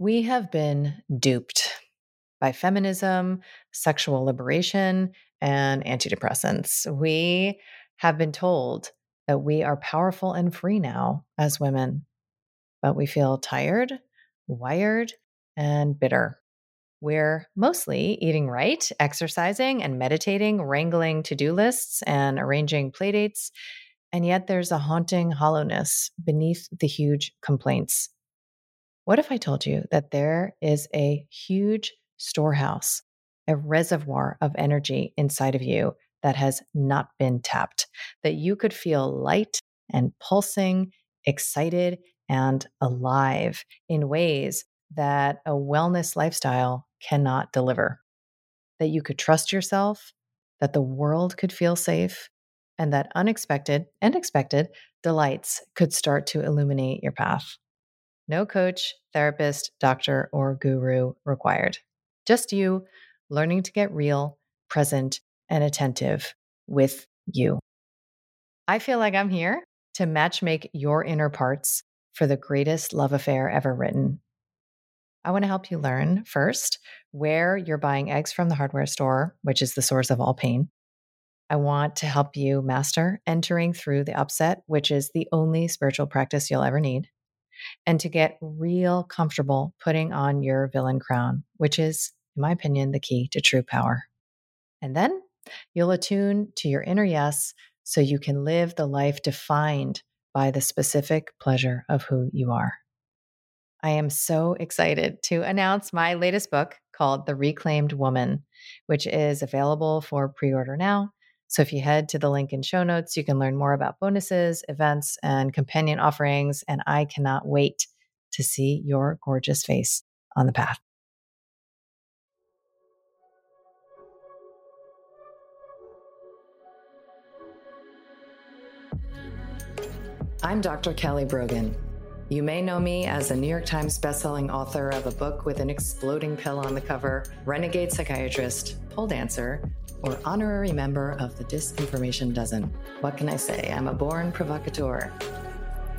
We have been duped by feminism, sexual liberation, and antidepressants. We have been told that we are powerful and free now as women, but we feel tired, wired, and bitter. We're mostly eating right, exercising and meditating, wrangling to do lists, and arranging playdates. And yet there's a haunting hollowness beneath the huge complaints. What if I told you that there is a huge storehouse, a reservoir of energy inside of you that has not been tapped, that you could feel light and pulsing, excited and alive in ways that a wellness lifestyle cannot deliver? That you could trust yourself, that the world could feel safe, and that unexpected and expected delights could start to illuminate your path. No coach, therapist, doctor, or guru required. Just you learning to get real, present, and attentive with you. I feel like I'm here to matchmake your inner parts for the greatest love affair ever written. I want to help you learn first where you're buying eggs from the hardware store, which is the source of all pain. I want to help you master entering through the upset, which is the only spiritual practice you'll ever need and to get real comfortable putting on your villain crown, which is, in my opinion, the key to true power. And then you'll attune to your inner yes so you can live the life defined by the specific pleasure of who you are. I am so excited to announce my latest book called The Reclaimed Woman, which is available for pre order now so if you head to the link in show notes, you can learn more about bonuses, events, and companion offerings. And I cannot wait to see your gorgeous face on the path. I'm Dr. Kelly Brogan. You may know me as a New York Times bestselling author of a book with an exploding pill on the cover, renegade psychiatrist, pole dancer, or honorary member of the Disinformation Dozen. What can I say? I'm a born provocateur.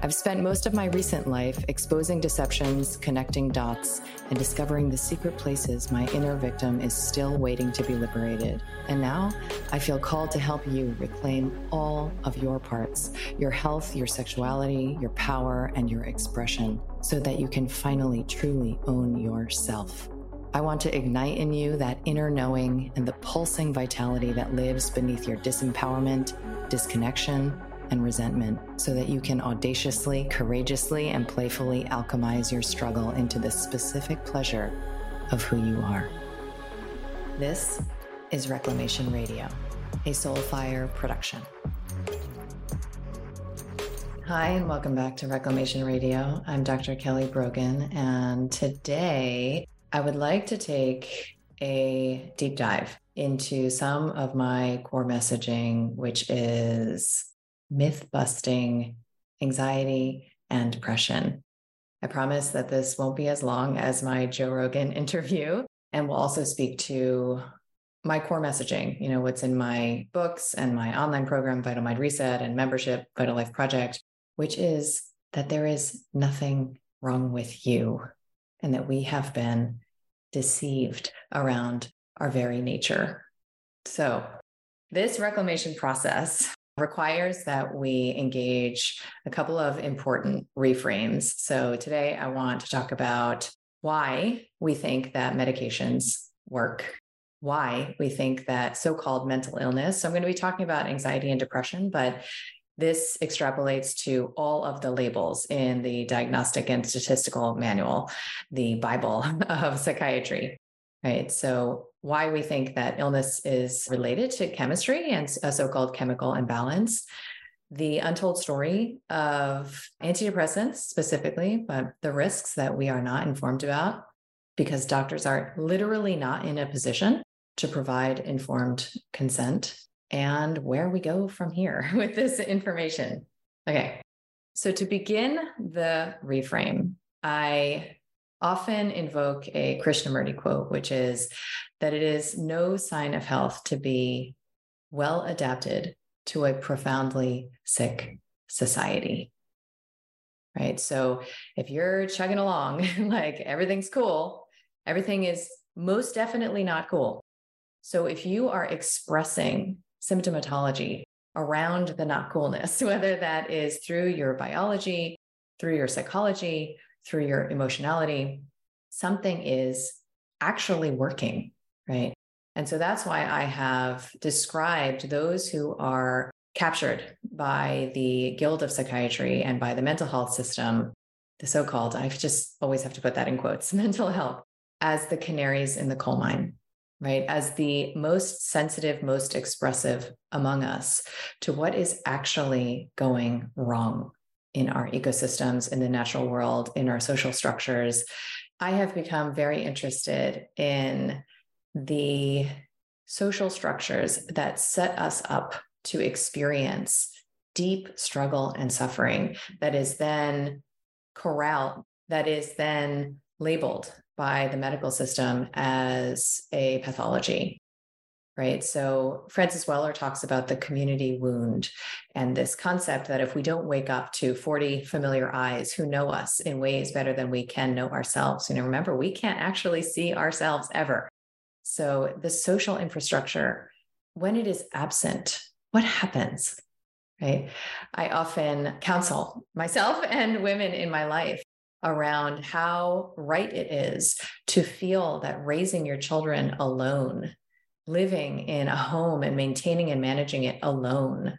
I've spent most of my recent life exposing deceptions, connecting dots, and discovering the secret places my inner victim is still waiting to be liberated. And now I feel called to help you reclaim all of your parts your health, your sexuality, your power, and your expression so that you can finally truly own yourself. I want to ignite in you that inner knowing and the pulsing vitality that lives beneath your disempowerment, disconnection, and resentment so that you can audaciously, courageously, and playfully alchemize your struggle into the specific pleasure of who you are. This is Reclamation Radio, a Soulfire production. Hi, and welcome back to Reclamation Radio. I'm Dr. Kelly Brogan, and today I would like to take a deep dive into some of my core messaging, which is myth busting, anxiety, and depression. I promise that this won't be as long as my Joe Rogan interview, and we'll also speak to my core messaging, you know, what's in my books and my online program, Vital Mind Reset, and membership, Vital Life Project, which is that there is nothing wrong with you and that we have been deceived around our very nature. So, this reclamation process requires that we engage a couple of important reframes. So, today I want to talk about why we think that medications work, why we think that so called mental illness. So, I'm going to be talking about anxiety and depression, but this extrapolates to all of the labels in the Diagnostic and Statistical Manual, the Bible of psychiatry. Right. So, why we think that illness is related to chemistry and a uh, so called chemical imbalance, the untold story of antidepressants specifically, but the risks that we are not informed about because doctors are literally not in a position to provide informed consent and where we go from here with this information. Okay. So, to begin the reframe, I often invoke a Krishnamurti quote, which is that it is no sign of health to be well adapted to a profoundly sick society. right? So if you're chugging along like everything's cool, everything is most definitely not cool. So if you are expressing symptomatology around the not coolness, whether that is through your biology, through your psychology, through your emotionality, something is actually working, right? And so that's why I have described those who are captured by the guild of psychiatry and by the mental health system, the so called, I just always have to put that in quotes, mental health, as the canaries in the coal mine, right? As the most sensitive, most expressive among us to what is actually going wrong in our ecosystems, in the natural world, in our social structures. I have become very interested in the social structures that set us up to experience deep struggle and suffering that is then corralled, that is then labeled by the medical system as a pathology. Right. So Francis Weller talks about the community wound and this concept that if we don't wake up to 40 familiar eyes who know us in ways better than we can know ourselves, you know, remember, we can't actually see ourselves ever. So the social infrastructure, when it is absent, what happens? Right. I often counsel myself and women in my life around how right it is to feel that raising your children alone, living in a home and maintaining and managing it alone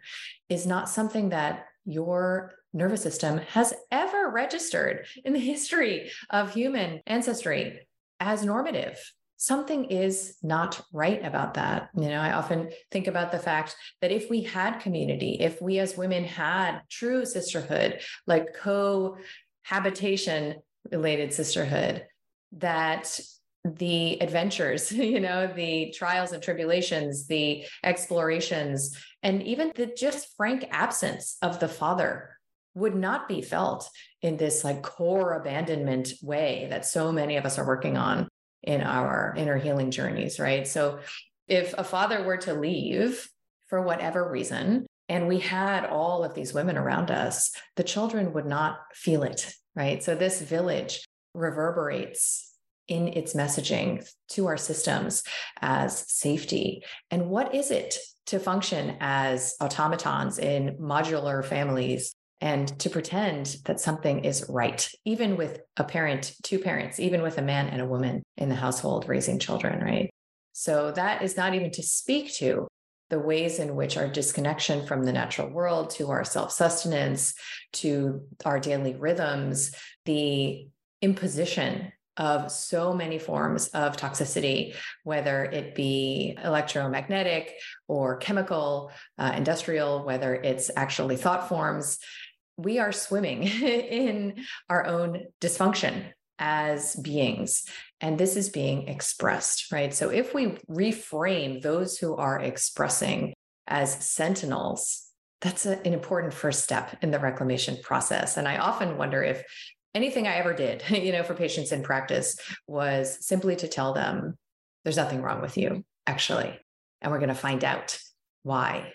is not something that your nervous system has ever registered in the history of human ancestry as normative something is not right about that. You know, I often think about the fact that if we had community, if we as women had true sisterhood, like cohabitation related sisterhood, that the adventures, you know, the trials and tribulations, the explorations, and even the just frank absence of the father would not be felt in this like core abandonment way that so many of us are working on in our inner healing journeys, right? So if a father were to leave for whatever reason, and we had all of these women around us, the children would not feel it, right? So this village reverberates in its messaging to our systems as safety. And what is it to function as automatons in modular families and to pretend that something is right, even with a parent, two parents, even with a man and a woman in the household raising children, right? So that is not even to speak to the ways in which our disconnection from the natural world to our self sustenance, to our daily rhythms, the imposition of so many forms of toxicity, whether it be electromagnetic or chemical, uh, industrial, whether it's actually thought forms, we are swimming in our own dysfunction as beings. And this is being expressed, right? So if we reframe those who are expressing as sentinels, that's a, an important first step in the reclamation process. And I often wonder if anything I ever did, you know, for patients in practice was simply to tell them there's nothing wrong with you, actually. And we're going to find out why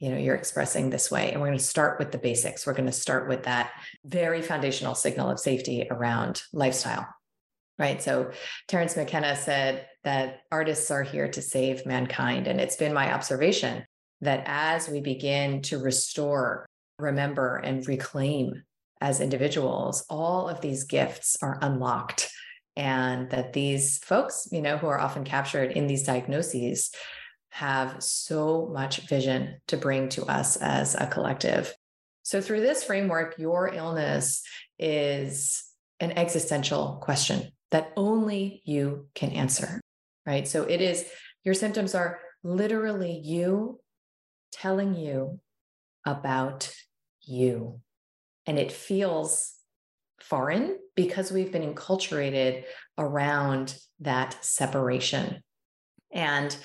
you know you're expressing this way and we're going to start with the basics we're going to start with that very foundational signal of safety around lifestyle right so terence mckenna said that artists are here to save mankind and it's been my observation that as we begin to restore remember and reclaim as individuals all of these gifts are unlocked and that these folks you know who are often captured in these diagnoses have so much vision to bring to us as a collective. So, through this framework, your illness is an existential question that only you can answer, right? So, it is your symptoms are literally you telling you about you. And it feels foreign because we've been enculturated around that separation. And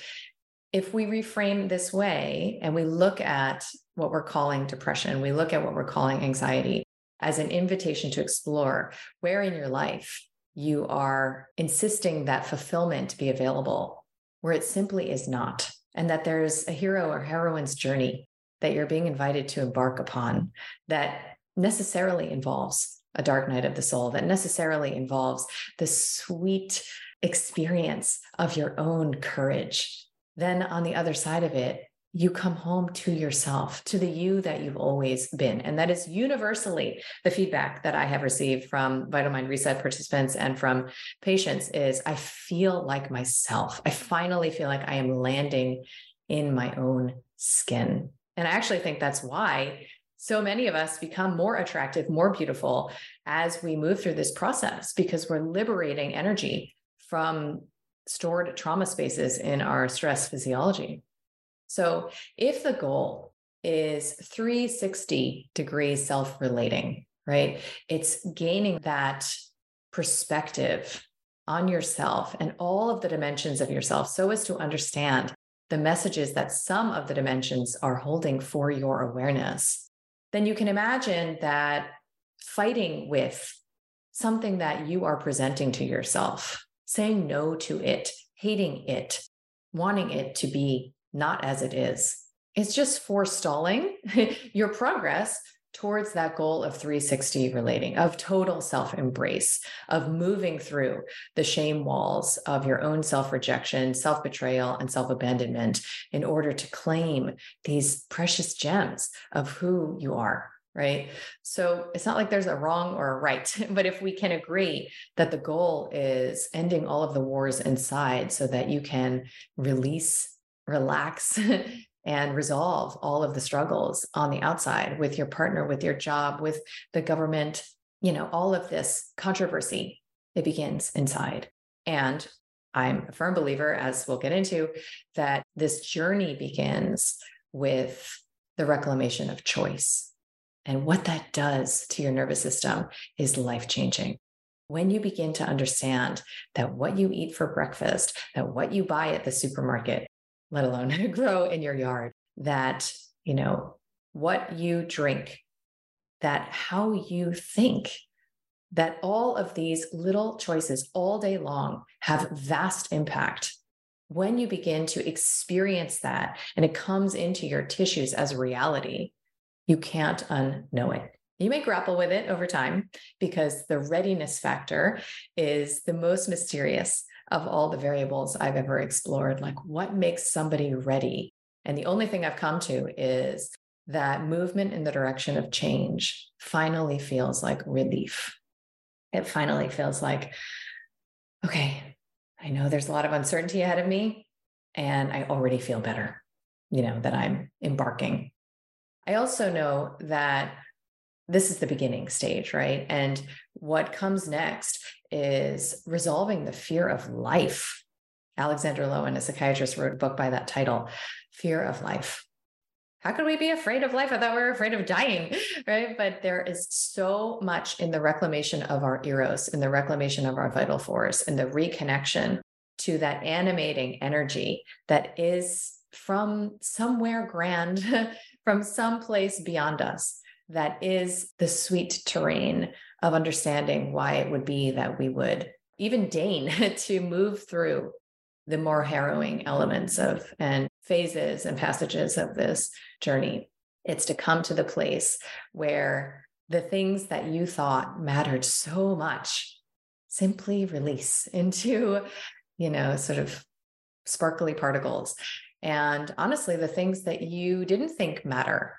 if we reframe this way and we look at what we're calling depression, we look at what we're calling anxiety as an invitation to explore where in your life you are insisting that fulfillment be available, where it simply is not, and that there's a hero or heroine's journey that you're being invited to embark upon that necessarily involves a dark night of the soul, that necessarily involves the sweet experience of your own courage. Then on the other side of it, you come home to yourself, to the you that you've always been. And that is universally the feedback that I have received from Vital Mind Reset participants and from patients is I feel like myself. I finally feel like I am landing in my own skin. And I actually think that's why so many of us become more attractive, more beautiful as we move through this process because we're liberating energy from stored trauma spaces in our stress physiology. So, if the goal is 360 degrees self relating, right? It's gaining that perspective on yourself and all of the dimensions of yourself so as to understand the messages that some of the dimensions are holding for your awareness. Then you can imagine that fighting with something that you are presenting to yourself, saying no to it, hating it, wanting it to be not as it is. It's just forestalling your progress towards that goal of 360 relating, of total self embrace, of moving through the shame walls of your own self rejection, self betrayal, and self abandonment in order to claim these precious gems of who you are. Right. So it's not like there's a wrong or a right, but if we can agree that the goal is ending all of the wars inside so that you can release relax and resolve all of the struggles on the outside with your partner, with your job, with the government, you know, all of this controversy, it begins inside. And I'm a firm believer, as we'll get into, that this journey begins with the reclamation of choice. And what that does to your nervous system is life changing. When you begin to understand that what you eat for breakfast, that what you buy at the supermarket, let alone grow in your yard, that, you know, what you drink, that how you think, that all of these little choices all day long have vast impact. When you begin to experience that and it comes into your tissues as reality, you can't unknow it. You may grapple with it over time because the readiness factor is the most mysterious of all the variables I've ever explored. Like, what makes somebody ready? And the only thing I've come to is that movement in the direction of change finally feels like relief. It finally feels like, okay, I know there's a lot of uncertainty ahead of me, and I already feel better, you know, that I'm embarking. I also know that this is the beginning stage, right? And what comes next is resolving the fear of life. Alexander Lowen, a psychiatrist, wrote a book by that title, Fear of Life. How could we be afraid of life? I thought we were afraid of dying, right? But there is so much in the reclamation of our eros, in the reclamation of our vital force, in the reconnection to that animating energy that is from somewhere grand, from some place beyond us that is the sweet terrain of understanding why it would be that we would even deign to move through the more harrowing elements of and phases and passages of this journey. It's to come to the place where the things that you thought mattered so much simply release into, you know, sort of sparkly particles. And honestly, the things that you didn't think matter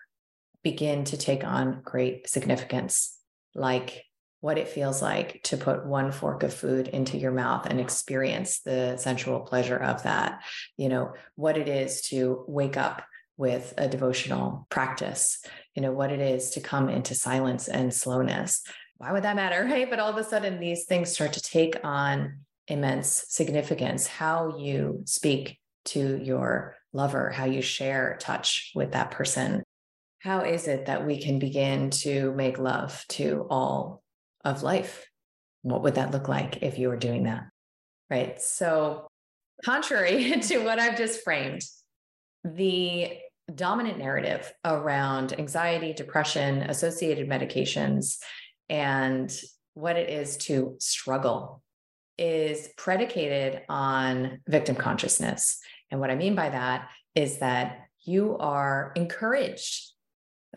begin to take on great significance, like what it feels like to put one fork of food into your mouth and experience the sensual pleasure of that. You know, what it is to wake up with a devotional practice, you know, what it is to come into silence and slowness. Why would that matter? Right. But all of a sudden, these things start to take on immense significance. How you speak to your lover, how you share touch with that person, how is it that we can begin to make love to all of life? What would that look like if you were doing that? Right. So, contrary to what I've just framed, the dominant narrative around anxiety, depression, associated medications, and what it is to struggle is predicated on victim consciousness. And what I mean by that is that you are encouraged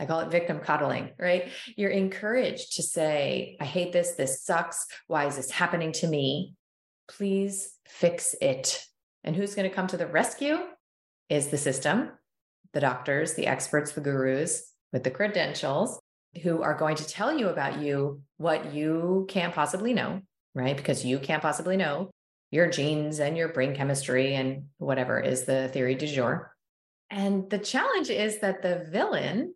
I call it victim coddling, right? You're encouraged to say, I hate this. This sucks. Why is this happening to me? Please fix it. And who's going to come to the rescue is the system, the doctors, the experts, the gurus with the credentials who are going to tell you about you what you can't possibly know, right? Because you can't possibly know your genes and your brain chemistry and whatever is the theory du jour. And the challenge is that the villain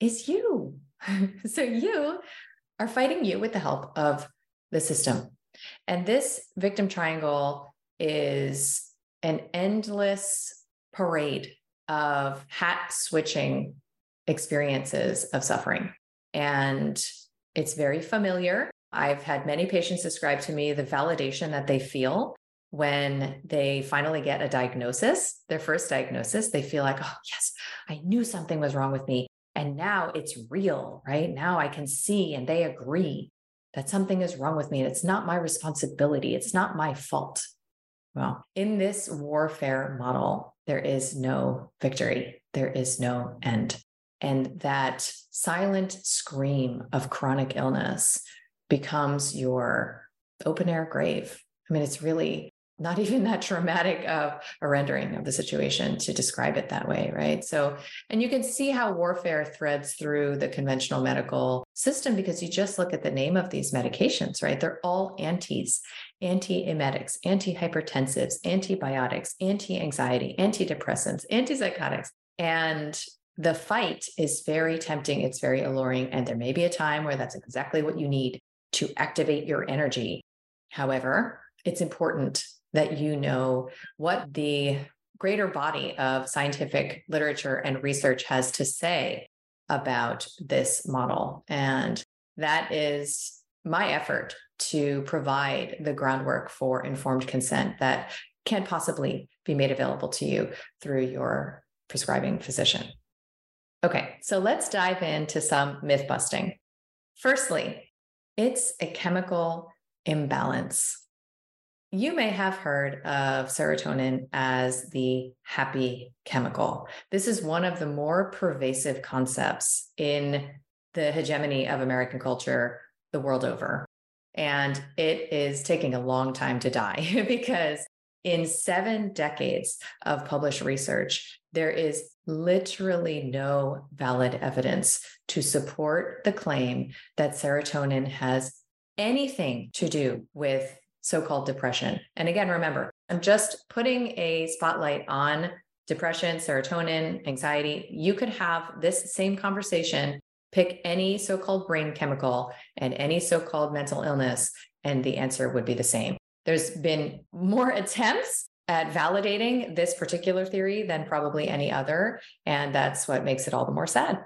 is you. so you are fighting you with the help of the system. And this victim triangle is an endless parade of hat switching experiences of suffering. And it's very familiar. I've had many patients describe to me the validation that they feel when they finally get a diagnosis, their first diagnosis. They feel like, oh, yes, I knew something was wrong with me. And now it's real, right? Now I can see and they agree that something is wrong with me. And it's not my responsibility. It's not my fault. Well, in this warfare model, there is no victory, there is no end. And that silent scream of chronic illness becomes your open air grave. I mean, it's really not even that traumatic of a rendering of the situation to describe it that way, right? So, and you can see how warfare threads through the conventional medical system because you just look at the name of these medications, right? They're all antis, antiemetics, antihypertensives, antibiotics, anti anxiety, antidepressants, antipsychotics. And the fight is very tempting. It's very alluring. And there may be a time where that's exactly what you need to activate your energy. However, it's important that you know what the greater body of scientific literature and research has to say about this model. And that is my effort to provide the groundwork for informed consent that can't possibly be made available to you through your prescribing physician. Okay, so let's dive into some myth busting. Firstly, it's a chemical imbalance. You may have heard of serotonin as the happy chemical. This is one of the more pervasive concepts in the hegemony of American culture the world over. And it is taking a long time to die because in seven decades of published research, there is literally no valid evidence to support the claim that serotonin has anything to do with so called depression. And again, remember, I'm just putting a spotlight on depression, serotonin, anxiety. You could have this same conversation, pick any so called brain chemical and any so called mental illness, and the answer would be the same. There's been more attempts at validating this particular theory than probably any other. And that's what makes it all the more sad.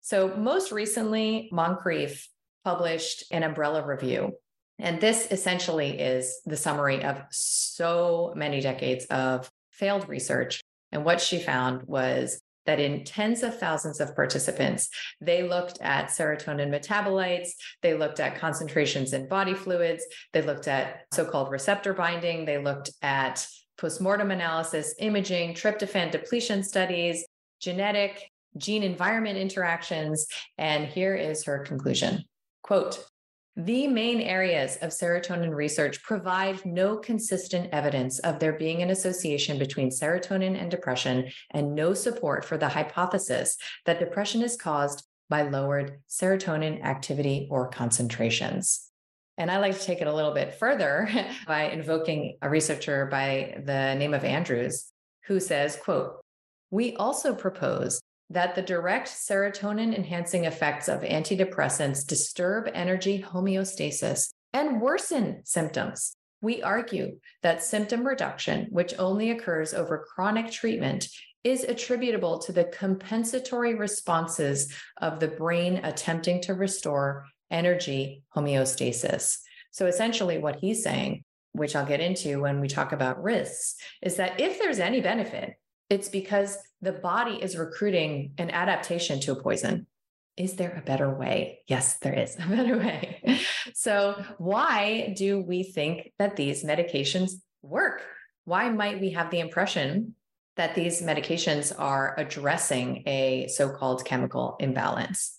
So, most recently, Moncrieff published an umbrella review and this essentially is the summary of so many decades of failed research. And what she found was that in tens of thousands of participants, they looked at serotonin metabolites, they looked at concentrations in body fluids, they looked at so called receptor binding, they looked at postmortem analysis, imaging, tryptophan depletion studies, genetic, gene environment interactions. And here is her conclusion quote, the main areas of serotonin research provide no consistent evidence of there being an association between serotonin and depression, and no support for the hypothesis that depression is caused by lowered serotonin activity or concentrations. And I like to take it a little bit further by invoking a researcher by the name of Andrews, who says, quote, we also propose that the direct serotonin enhancing effects of antidepressants disturb energy homeostasis and worsen symptoms. We argue that symptom reduction, which only occurs over chronic treatment, is attributable to the compensatory responses of the brain attempting to restore energy homeostasis. So essentially, what he's saying, which I'll get into when we talk about risks, is that if there's any benefit, it's because the body is recruiting an adaptation to a poison. Is there a better way? Yes, there is a better way. so, why do we think that these medications work? Why might we have the impression that these medications are addressing a so called chemical imbalance.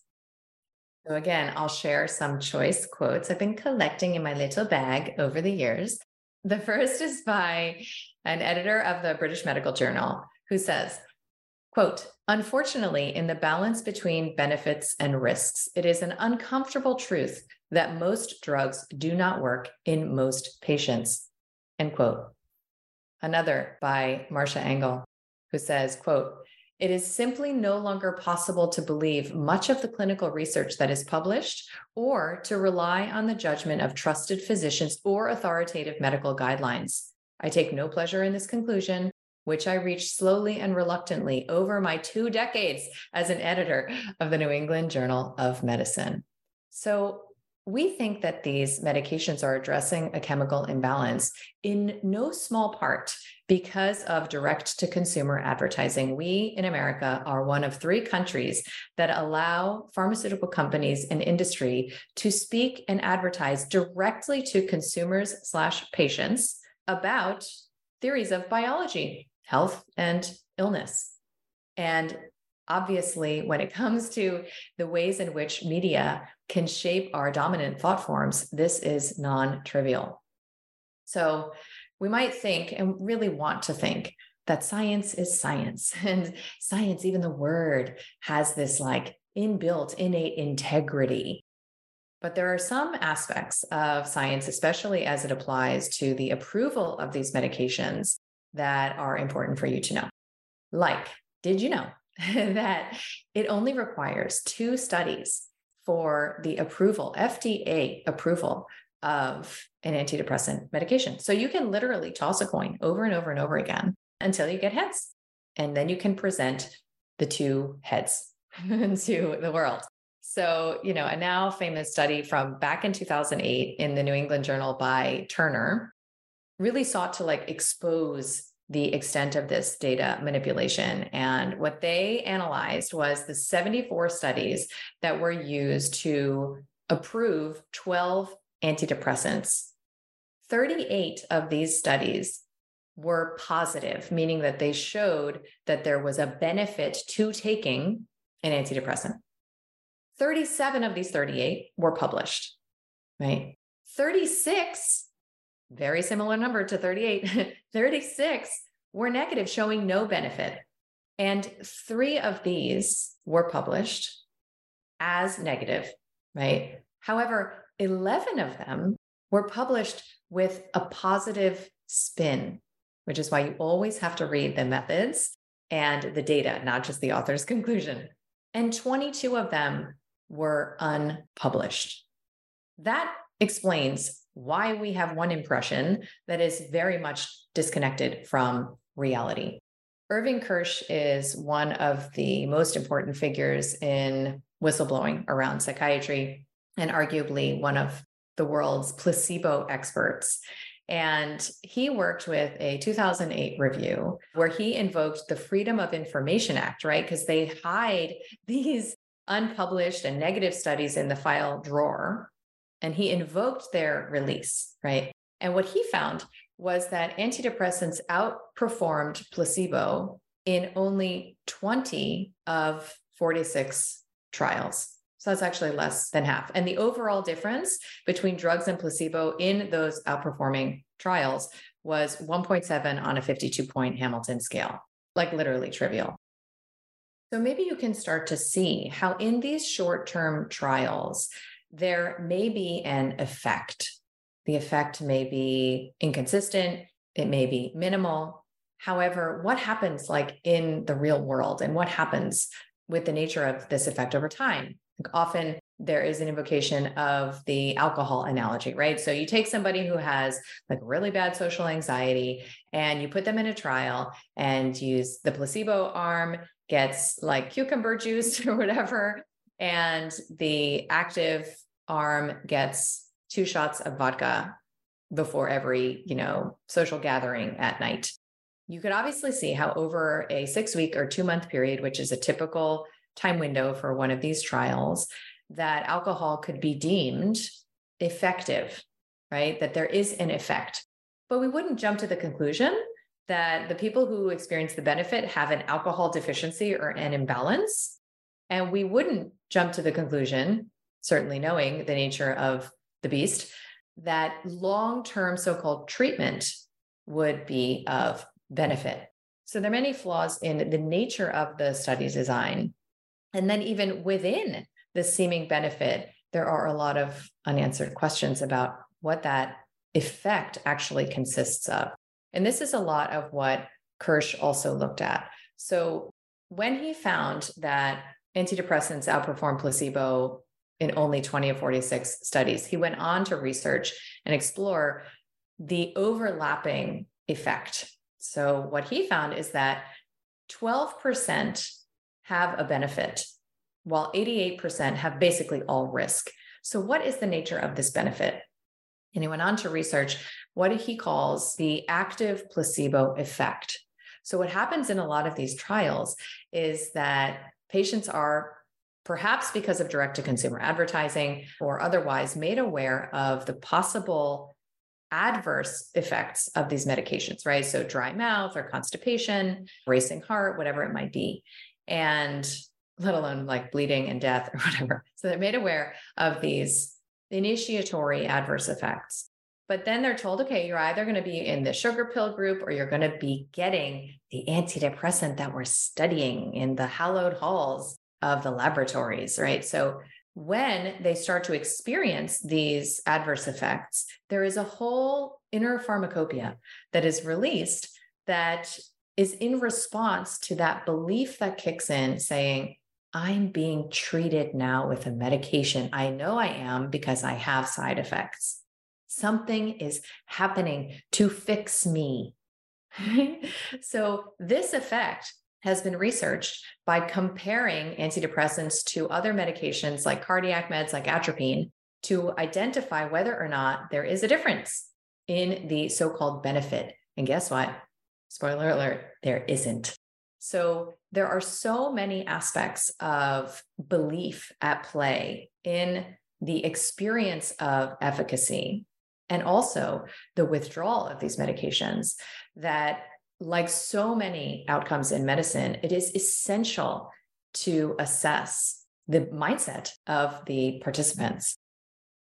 So, again, I'll share some choice quotes I've been collecting in my little bag over the years. The first is by an editor of the British Medical Journal who says, quote, unfortunately, in the balance between benefits and risks, it is an uncomfortable truth that most drugs do not work in most patients, end quote. Another by Marcia Angell, who says, quote, it is simply no longer possible to believe much of the clinical research that is published or to rely on the judgment of trusted physicians or authoritative medical guidelines. I take no pleasure in this conclusion, which I reached slowly and reluctantly over my two decades as an editor of the New England Journal of Medicine. So, we think that these medications are addressing a chemical imbalance in no small part because of direct to consumer advertising. We in America are one of three countries that allow pharmaceutical companies and industry to speak and advertise directly to consumers slash patients about theories of biology, health, and illness. And obviously, when it comes to the ways in which media can shape our dominant thought forms, this is non trivial. So we might think and really want to think that science is science. And science, even the word, has this like inbuilt innate integrity. But there are some aspects of science, especially as it applies to the approval of these medications, that are important for you to know. Like, did you know that it only requires two studies for the approval, FDA approval of an antidepressant medication. So you can literally toss a coin over and over and over again until you get heads. And then you can present the two heads to the world. So, you know, a now famous study from back in 2008 in the New England Journal by Turner really sought to like expose the extent of this data manipulation. And what they analyzed was the 74 studies that were used to approve 12 antidepressants. 38 of these studies were positive, meaning that they showed that there was a benefit to taking an antidepressant. 37 of these 38 were published, right? 36 very similar number to 38, 36 were negative, showing no benefit. And three of these were published as negative, right? However, 11 of them were published with a positive spin, which is why you always have to read the methods and the data, not just the author's conclusion. And 22 of them were unpublished. That explains why we have one impression that is very much disconnected from reality. Irving Kirsch is one of the most important figures in whistleblowing around psychiatry and arguably one of the world's placebo experts. And he worked with a 2008 review where he invoked the Freedom of Information Act, right? Because they hide these unpublished and negative studies in the file drawer and he invoked their release, right? And what he found was that antidepressants outperformed placebo in only 20 of 46 trials. So that's actually less than half. And the overall difference between drugs and placebo in those outperforming trials was 1.7 on a 52 point Hamilton scale, like literally trivial. So maybe you can start to see how in these short term trials, there may be an effect. The effect may be inconsistent, it may be minimal. However, what happens like in the real world and what happens with the nature of this effect over time? Like often there is an invocation of the alcohol analogy, right? So you take somebody who has like really bad social anxiety and you put them in a trial and use the placebo arm gets like cucumber juice or whatever and the active arm gets two shots of vodka before every, you know, social gathering at night. You could obviously see how over a 6 week or 2 month period, which is a typical time window for one of these trials, that alcohol could be deemed effective, right? That there is an effect. But we wouldn't jump to the conclusion that the people who experience the benefit have an alcohol deficiency or an imbalance. And we wouldn't jump to the conclusion, certainly knowing the nature of the beast, that long term so called treatment would be of benefit. So there are many flaws in the nature of the study design. And then, even within the seeming benefit, there are a lot of unanswered questions about what that effect actually consists of. And this is a lot of what Kirsch also looked at. So, when he found that antidepressants outperform placebo in only 20 of 46 studies. He went on to research and explore the overlapping effect. So, what he found is that 12% have a benefit, while 88% have basically all risk. So, what is the nature of this benefit? And he went on to research what he calls the active placebo effect. So, what happens in a lot of these trials is that patients are perhaps because of direct to consumer advertising or otherwise, made aware of the possible adverse effects of these medications, right? So, dry mouth or constipation, racing heart, whatever it might be. And let alone like bleeding and death or whatever. So, they're made aware of these initiatory adverse effects. But then they're told, okay, you're either going to be in the sugar pill group or you're going to be getting the antidepressant that we're studying in the hallowed halls of the laboratories, right? So when they start to experience these adverse effects, there is a whole inner pharmacopoeia that is released that is in response to that belief that kicks in saying, I'm being treated now with a medication. I know I am because I have side effects. Something is happening to fix me. so, this effect has been researched by comparing antidepressants to other medications like cardiac meds like atropine to identify whether or not there is a difference in the so called benefit. And guess what? Spoiler alert, there isn't. So there are so many aspects of belief at play in the experience of efficacy and also the withdrawal of these medications that like so many outcomes in medicine, it is essential to assess the mindset of the participants.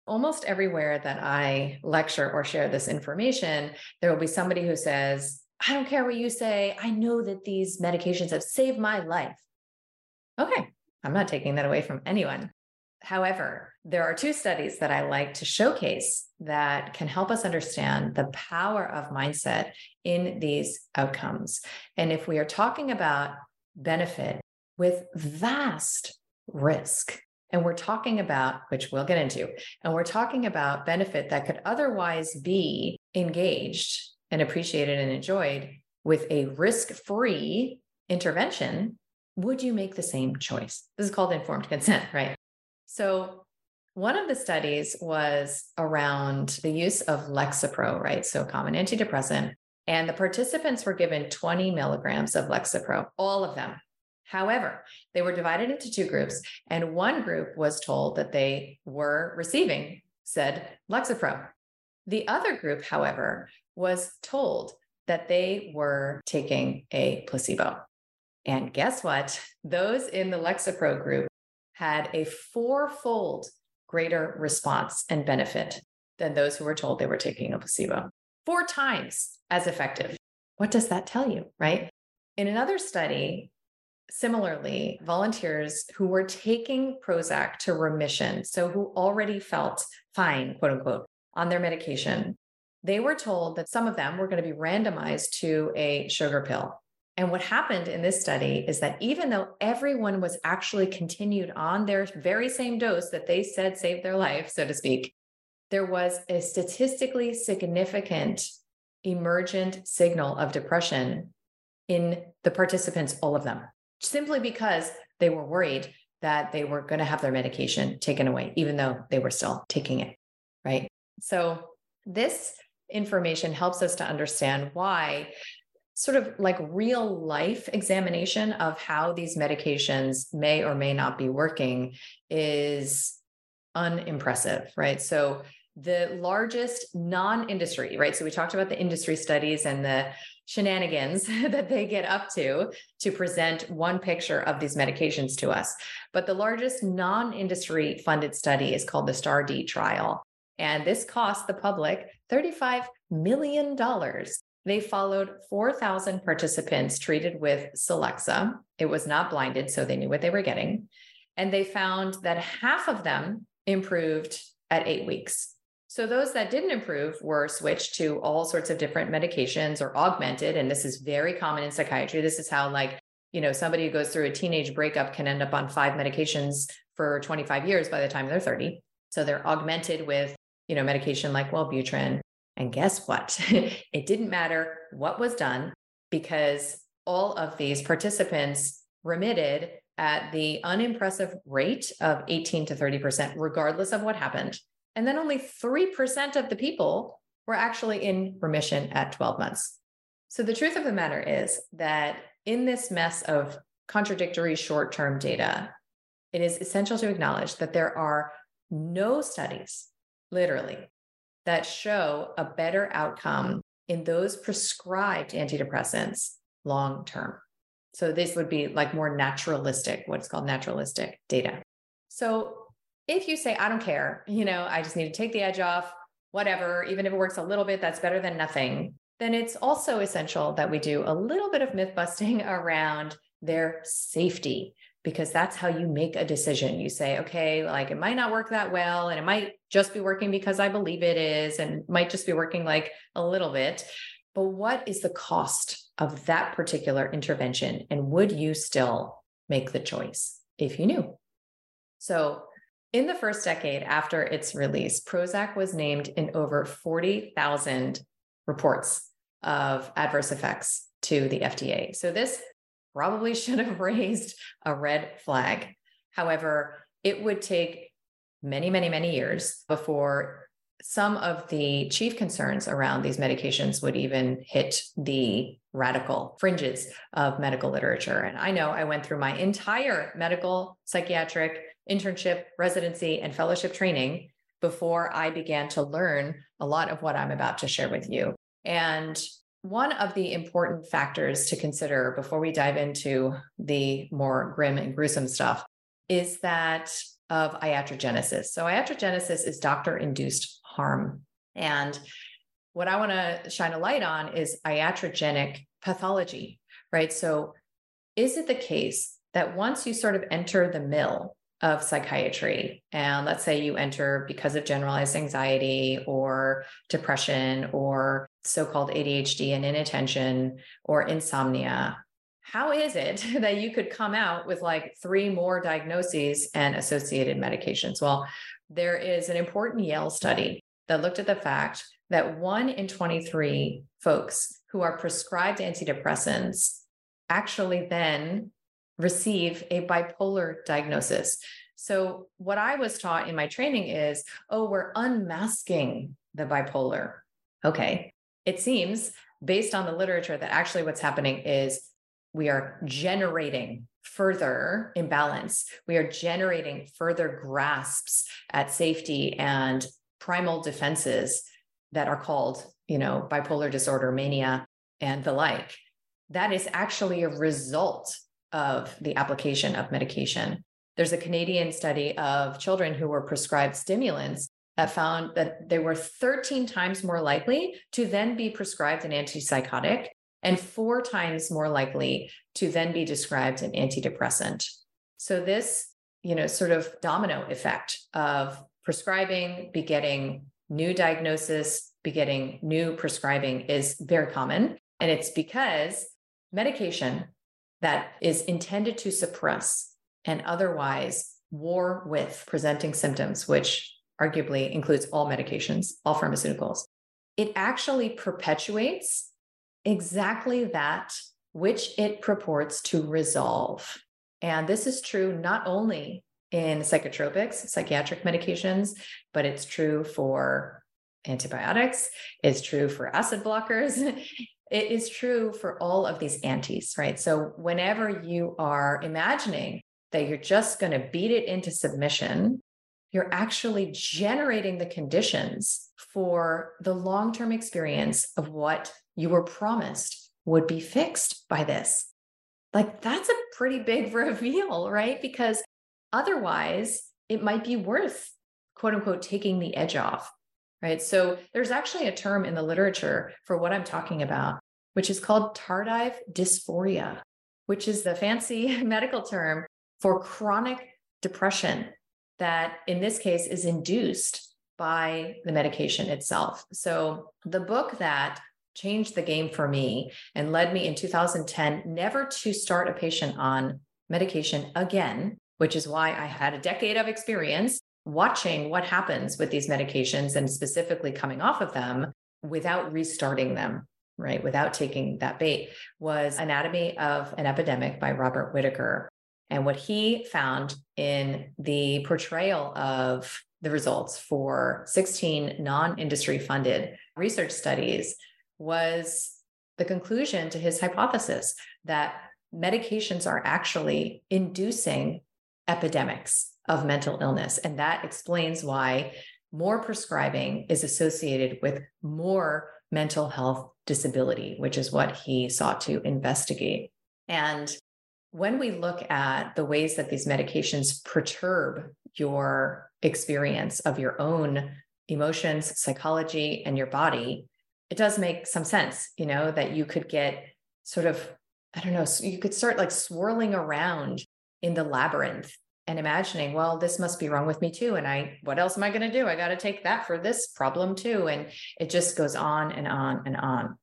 Almost everywhere that I lecture or share this information, there will be somebody who says, I don't care what you say. I know that these medications have saved my life. Okay, I'm not taking that away from anyone. However, there are two studies that I like to showcase that can help us understand the power of mindset in these outcomes. And if we are talking about benefit with vast risk, and we're talking about, which we'll get into, and we're talking about benefit that could otherwise be engaged and appreciated and enjoyed with a risk free intervention, would you make the same choice? This is called informed consent, right? So, one of the studies was around the use of Lexapro, right? So, common antidepressant. And the participants were given 20 milligrams of Lexapro, all of them. However, they were divided into two groups, and one group was told that they were receiving said Lexapro. The other group, however, was told that they were taking a placebo. And guess what? Those in the Lexapro group had a fourfold greater response and benefit than those who were told they were taking a placebo. Four times as effective. What does that tell you, right? In another study, similarly, volunteers who were taking Prozac to remission, so who already felt fine, quote unquote, on their medication, they were told that some of them were going to be randomized to a sugar pill. And what happened in this study is that even though everyone was actually continued on their very same dose that they said saved their life, so to speak, there was a statistically significant emergent signal of depression in the participants, all of them, simply because they were worried that they were going to have their medication taken away, even though they were still taking it. Right. So, this information helps us to understand why sort of like real life examination of how these medications may or may not be working is unimpressive, right? So the largest non industry, right? So we talked about the industry studies and the shenanigans that they get up to to present one picture of these medications to us. But the largest non industry funded study is called the STAR-D trial. And this cost the public $35 million. They followed 4,000 participants treated with Celexa. It was not blinded, so they knew what they were getting. And they found that half of them improved at eight weeks. So those that didn't improve were switched to all sorts of different medications or augmented. And this is very common in psychiatry. This is how, like, you know, somebody who goes through a teenage breakup can end up on five medications for 25 years by the time they're 30. So they're augmented with, you know, medication like Wellbutrin. And guess what? it didn't matter what was done because all of these participants remitted at the unimpressive rate of 18 to 30%, regardless of what happened. And then only 3% of the people were actually in remission at 12 months. So the truth of the matter is that in this mess of contradictory short term data, it is essential to acknowledge that there are no studies, literally, that show a better outcome in those prescribed antidepressants long term. So this would be like more naturalistic, what's called naturalistic data. So if you say, I don't care, you know, I just need to take the edge off, whatever, even if it works a little bit, that's better than nothing, then it's also essential that we do a little bit of myth busting around their safety because that's how you make a decision. You say, okay, like it might not work that well, and it might just be working because I believe it is, and might just be working like a little bit. But what is the cost of that particular intervention? And would you still make the choice if you knew? So, in the first decade after its release, Prozac was named in over 40,000 reports of adverse effects to the FDA. So, this probably should have raised a red flag. However, it would take many, many, many years before some of the chief concerns around these medications would even hit the radical fringes of medical literature. And I know I went through my entire medical, psychiatric internship, residency, and fellowship training before I began to learn a lot of what I'm about to share with you. And one of the important factors to consider before we dive into the more grim and gruesome stuff is that of iatrogenesis. So, iatrogenesis is doctor induced harm. And what I want to shine a light on is iatrogenic pathology, right? So, is it the case that once you sort of enter the mill of psychiatry, and let's say you enter because of generalized anxiety or depression or so called ADHD and inattention or insomnia, how is it that you could come out with like three more diagnoses and associated medications? Well, there is an important Yale study that looked at the fact that one in 23 folks who are prescribed antidepressants actually then receive a bipolar diagnosis. So, what I was taught in my training is oh, we're unmasking the bipolar. Okay. It seems based on the literature that actually what's happening is we are generating further imbalance. We are generating further grasps at safety and primal defenses that are called, you know, bipolar disorder, mania, and the like. That is actually a result of the application of medication. There's a Canadian study of children who were prescribed stimulants that found that they were 13 times more likely to then be prescribed an antipsychotic and four times more likely to then be described an antidepressant. So this, you know, sort of domino effect of prescribing, begetting new diagnosis, begetting new prescribing is very common. And it's because medication that is intended to suppress and otherwise war with presenting symptoms, which arguably includes all medications, all pharmaceuticals, it actually perpetuates exactly that which it purports to resolve. And this is true not only in psychotropics, psychiatric medications, but it's true for antibiotics, it's true for acid blockers. It is true for all of these antis, right? So, whenever you are imagining that you're just going to beat it into submission, you're actually generating the conditions for the long term experience of what you were promised would be fixed by this. Like, that's a pretty big reveal, right? Because otherwise, it might be worth, quote unquote, taking the edge off, right? So, there's actually a term in the literature for what I'm talking about, which is called tardive dysphoria, which is the fancy medical term for chronic depression that in this case is induced by the medication itself. So the book that changed the game for me and led me in 2010 never to start a patient on medication again, which is why I had a decade of experience watching what happens with these medications and specifically coming off of them without restarting them right without taking that bait was anatomy of an epidemic by robert whitaker and what he found in the portrayal of the results for 16 non industry funded research studies was the conclusion to his hypothesis that medications are actually inducing epidemics of mental illness. And that explains why more prescribing is associated with more mental health disability, which is what he sought to investigate. And when we look at the ways that these medications perturb your experience of your own emotions, psychology, and your body, it does make some sense, you know, that you could get sort of, I don't know, you could start like swirling around in the labyrinth and imagining, well, this must be wrong with me too. And I, what else am I going to do? I got to take that for this problem too. And it just goes on and on and on.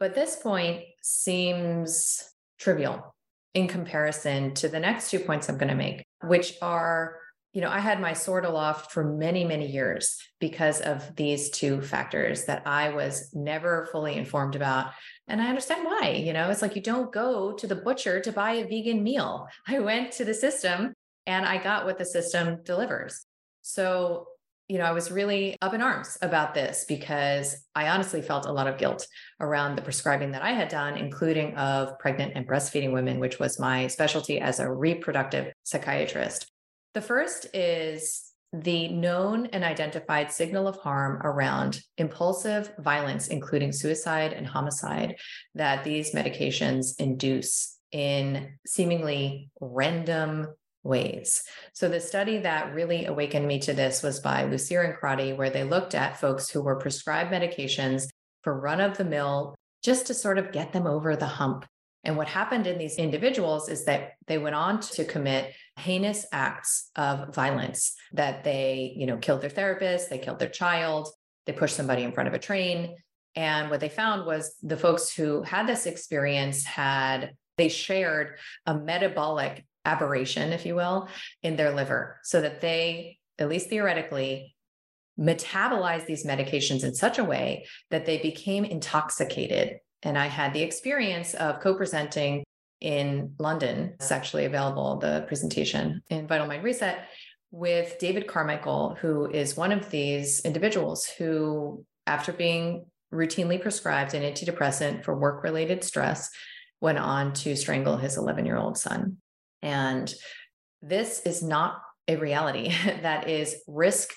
But this point seems trivial in comparison to the next two points I'm going to make, which are, you know, I had my sword aloft for many, many years because of these two factors that I was never fully informed about. And I understand why, you know, it's like you don't go to the butcher to buy a vegan meal. I went to the system and I got what the system delivers. So you know, I was really up in arms about this because I honestly felt a lot of guilt around the prescribing that I had done, including of pregnant and breastfeeding women, which was my specialty as a reproductive psychiatrist. The first is the known and identified signal of harm around impulsive violence, including suicide and homicide, that these medications induce in seemingly random ways. So the study that really awakened me to this was by Lucire and Crotty, where they looked at folks who were prescribed medications for run of the mill just to sort of get them over the hump. And what happened in these individuals is that they went on to commit heinous acts of violence that they, you know, killed their therapist, they killed their child, they pushed somebody in front of a train. And what they found was the folks who had this experience had they shared a metabolic aberration, if you will, in their liver so that they, at least theoretically, metabolize these medications in such a way that they became intoxicated. And I had the experience of co presenting in London. It's actually available, the presentation in Vital Mind Reset, with David Carmichael, who is one of these individuals who, after being routinely prescribed an antidepressant for work related stress, went on to strangle his 11 year old son. And this is not a reality that is risk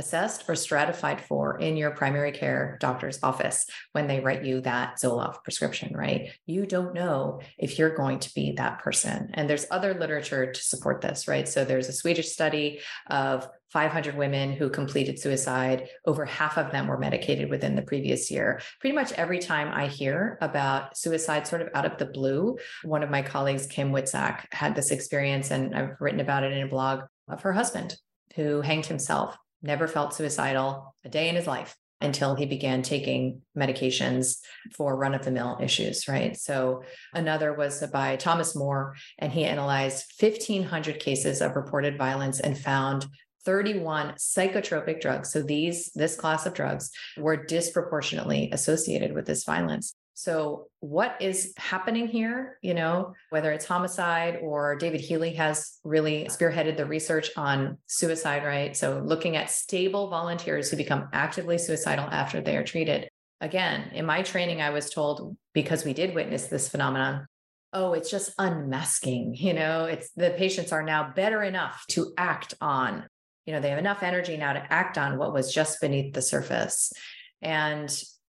assessed or stratified for in your primary care doctor's office when they write you that Zoloft prescription, right? You don't know if you're going to be that person. And there's other literature to support this, right? So there's a Swedish study of 500 women who completed suicide. Over half of them were medicated within the previous year. Pretty much every time I hear about suicide, sort of out of the blue, one of my colleagues, Kim Witczak, had this experience, and I've written about it in a blog of her husband who hanged himself, never felt suicidal a day in his life until he began taking medications for run of the mill issues, right? So another was by Thomas Moore, and he analyzed 1,500 cases of reported violence and found 31 psychotropic drugs. So these, this class of drugs were disproportionately associated with this violence. So what is happening here, you know, whether it's homicide or David Healy has really spearheaded the research on suicide, right? So looking at stable volunteers who become actively suicidal after they are treated. Again, in my training, I was told because we did witness this phenomenon, oh, it's just unmasking, you know, it's the patients are now better enough to act on you know, they have enough energy now to act on what was just beneath the surface. And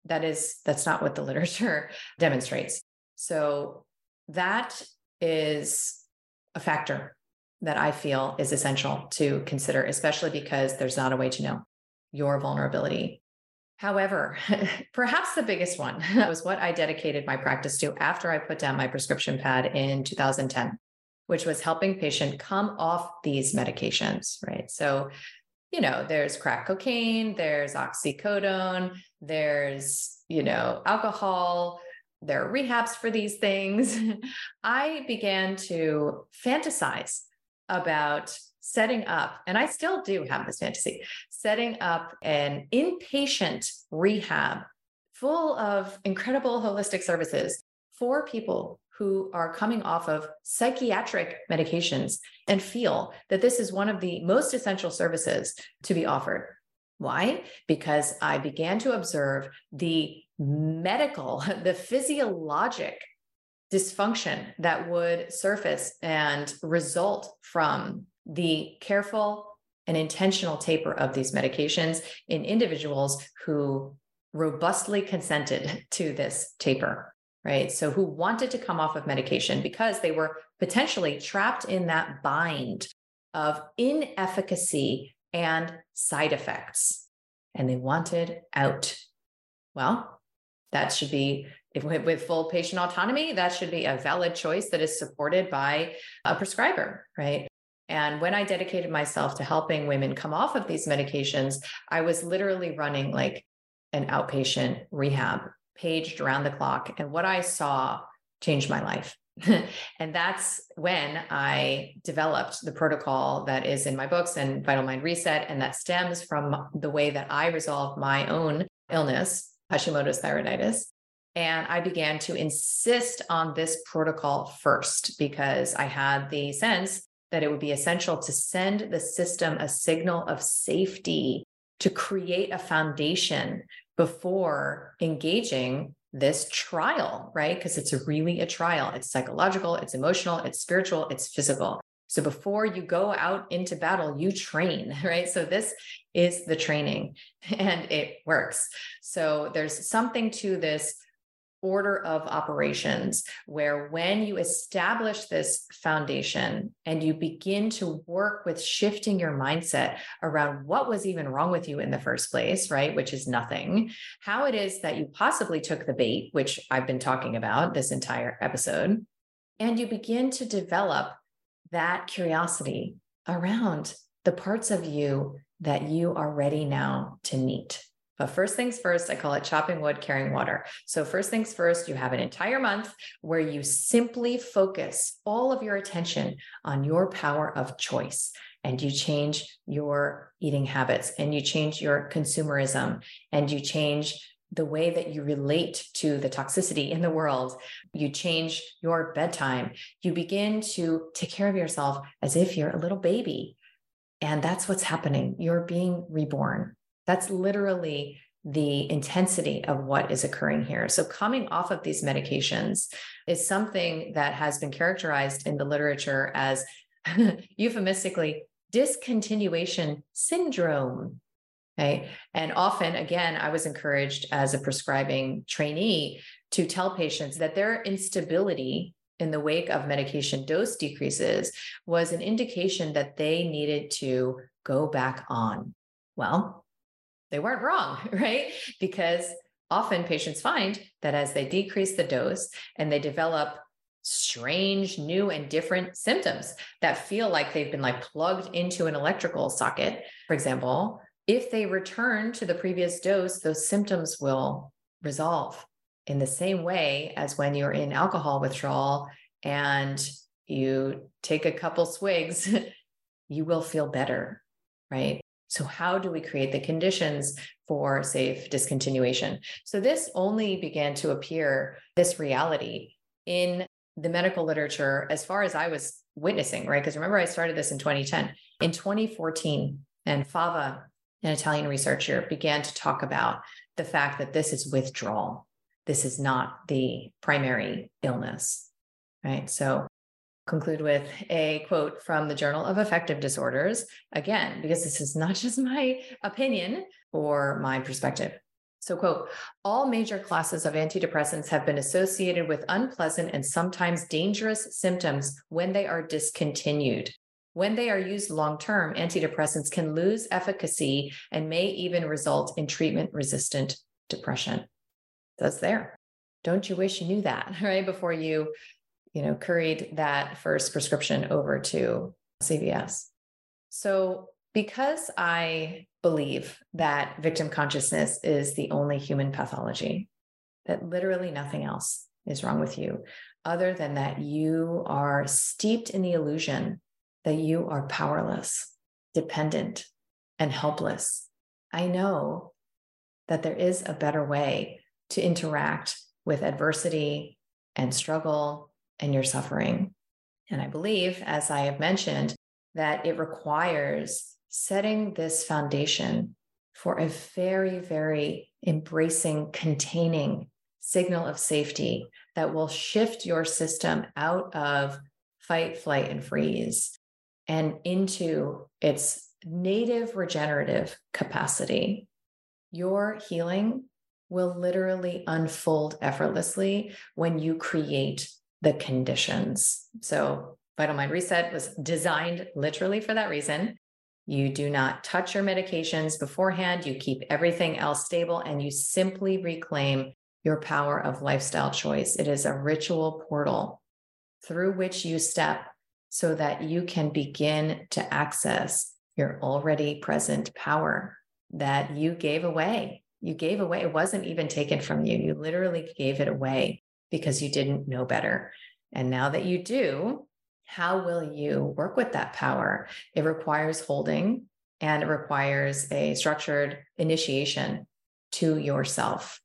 that is, that's not what the literature demonstrates. So that is a factor that I feel is essential to consider, especially because there's not a way to know your vulnerability. However, perhaps the biggest one was what I dedicated my practice to after I put down my prescription pad in 2010, which was helping patient come off these medications, right? So, you know, there's crack cocaine, there's oxycodone, there's, you know, alcohol, there are rehabs for these things. I began to fantasize about setting up, and I still do have this fantasy, setting up an inpatient rehab full of incredible holistic services for people who are coming off of psychiatric medications and feel that this is one of the most essential services to be offered. Why? Because I began to observe the medical, the physiologic dysfunction that would surface and result from the careful and intentional taper of these medications in individuals who robustly consented to this taper, right? So, who wanted to come off of medication because they were potentially trapped in that bind of inefficacy and side effects, and they wanted out. Well, that should be if with full patient autonomy that should be a valid choice that is supported by a prescriber right and when i dedicated myself to helping women come off of these medications i was literally running like an outpatient rehab paged around the clock and what i saw changed my life and that's when I developed the protocol that is in my books and Vital Mind Reset. And that stems from the way that I resolved my own illness Hashimoto's thyroiditis. And I began to insist on this protocol first because I had the sense that it would be essential to send the system a signal of safety to create a foundation before engaging this trial, right? Because it's really a trial. It's psychological, it's emotional, it's spiritual, it's physical. So before you go out into battle, you train, right? So this is the training and it works. So there's something to this order of operations where when you establish this foundation and you begin to work with shifting your mindset around what was even wrong with you in the first place, right? Which is nothing, how it is that you possibly took the bait, which I've been talking about this entire episode, and you begin to develop that curiosity around the parts of you that you are ready now to meet. But first things first, I call it chopping wood, carrying water. So, first things first, you have an entire month where you simply focus all of your attention on your power of choice and you change your eating habits and you change your consumerism and you change the way that you relate to the toxicity in the world. You change your bedtime. You begin to take care of yourself as if you're a little baby. And that's what's happening. You're being reborn. That's literally the intensity of what is occurring here. So, coming off of these medications is something that has been characterized in the literature as euphemistically discontinuation syndrome. Okay. And often, again, I was encouraged as a prescribing trainee to tell patients that their instability in the wake of medication dose decreases was an indication that they needed to go back on. Well, they weren't wrong, right? Because often patients find that as they decrease the dose and they develop strange, new, and different symptoms that feel like they've been like plugged into an electrical socket, for example, if they return to the previous dose, those symptoms will resolve in the same way as when you're in alcohol withdrawal and you take a couple swigs, you will feel better, right? So, how do we create the conditions for safe discontinuation? So, this only began to appear, this reality in the medical literature as far as I was witnessing, right? Because remember, I started this in 2010. In 2014, and Fava an Italian researcher, began to talk about the fact that this is withdrawal. This is not the primary illness, right? So conclude with a quote from the Journal of Affective Disorders. Again, because this is not just my opinion or my perspective. So, quote, all major classes of antidepressants have been associated with unpleasant and sometimes dangerous symptoms when they are discontinued. When they are used long term, antidepressants can lose efficacy and may even result in treatment resistant depression. That's there. Don't you wish you knew that, right? Before you you know, curried that first prescription over to CVS. So, because I believe that victim consciousness is the only human pathology, that literally nothing else is wrong with you, other than that you are steeped in the illusion that you are powerless, dependent, and helpless. I know that there is a better way to interact with adversity and struggle and your suffering. And I believe, as I have mentioned, that it requires setting this foundation for a very, very embracing, containing signal of safety that will shift your system out of fight, flight, and freeze and into its native regenerative capacity. Your healing will literally unfold effortlessly when you create the conditions. So, Vital Mind Reset was designed literally for that reason. You do not touch your medications beforehand. You keep everything else stable and you simply reclaim your power of lifestyle choice. It is a ritual portal through which you step so that you can begin to access your already present power that you gave away. You gave away. It wasn't even taken from you. You literally gave it away because you didn't know better. And now that you do, how will you work with that power? It requires holding and it requires a structured initiation to yourself,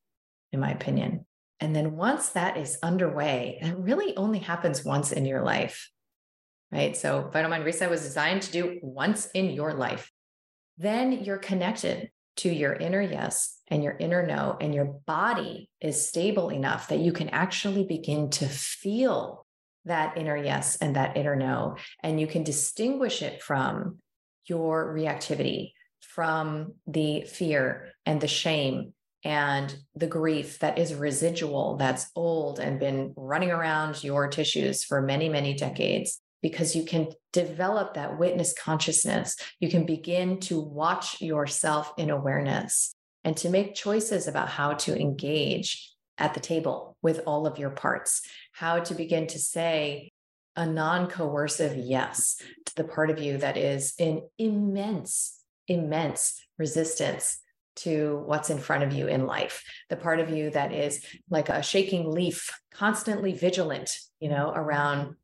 in my opinion. And then once that is underway, and it really only happens once in your life, right? So Vital Mind Reset was designed to do once in your life. Then you're connected to your inner yes and your inner no, and your body is stable enough that you can actually begin to feel that inner yes and that inner no. And you can distinguish it from your reactivity, from the fear and the shame and the grief that is residual, that's old and been running around your tissues for many, many decades because you can develop that witness consciousness. You can begin to watch yourself in awareness and to make choices about how to engage at the table with all of your parts, how to begin to say a non coercive yes to the part of you that is in immense, immense resistance to what's in front of you in life the part of you that is like a shaking leaf constantly vigilant you know around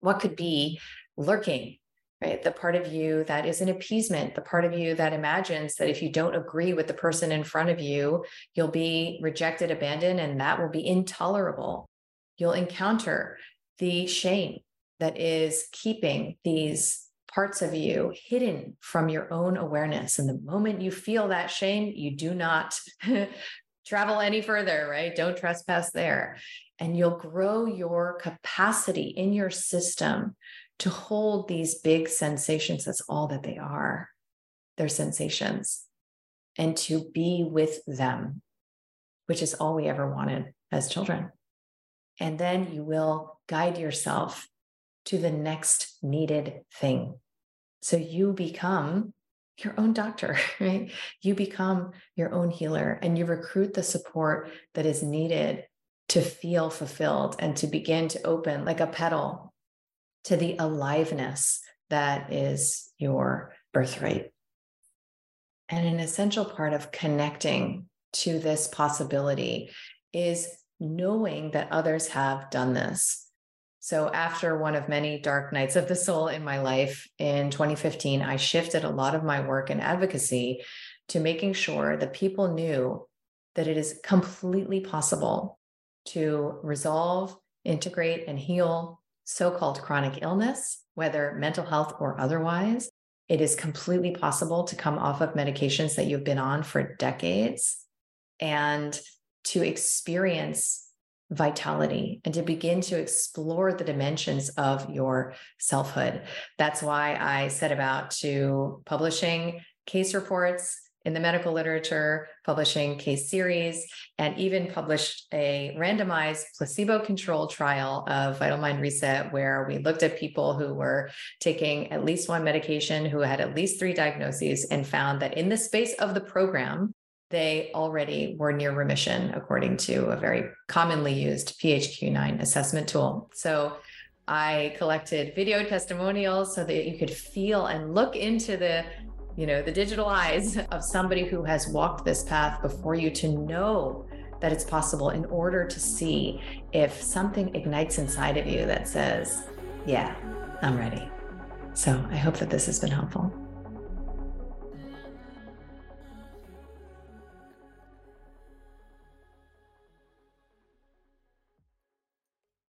what could be lurking right? The part of you that is an appeasement the part of you that imagines that if you don't agree with the person in front of you you'll be rejected abandoned and that will be intolerable. You'll encounter the shame that is keeping these parts of you hidden from your own awareness. And the moment you feel that shame you do not travel any further right? Don't trespass there and you'll grow your capacity in your system to hold these big sensations. That's all that they are. They're sensations. And to be with them, which is all we ever wanted as children. And then you will guide yourself to the next needed thing. So you become your own doctor, right? You become your own healer and you recruit the support that is needed to feel fulfilled and to begin to open like a petal to the aliveness that is your birthright. And an essential part of connecting to this possibility is knowing that others have done this. So, after one of many dark nights of the soul in my life in 2015, I shifted a lot of my work and advocacy to making sure that people knew that it is completely possible to resolve, integrate, and heal so called chronic illness, whether mental health or otherwise. It is completely possible to come off of medications that you've been on for decades and to experience vitality and to begin to explore the dimensions of your selfhood. That's why I set about to publishing case reports in the medical literature, publishing case series, and even published a randomized placebo controlled trial of Vital Mind Reset, where we looked at people who were taking at least one medication, who had at least three diagnoses, and found that in the space of the program, they already were near remission, according to a very commonly used PHQ9 assessment tool. So I collected video testimonials so that you could feel and look into the you know the digital eyes of somebody who has walked this path before you to know that it's possible in order to see if something ignites inside of you that says yeah i'm ready. So i hope that this has been helpful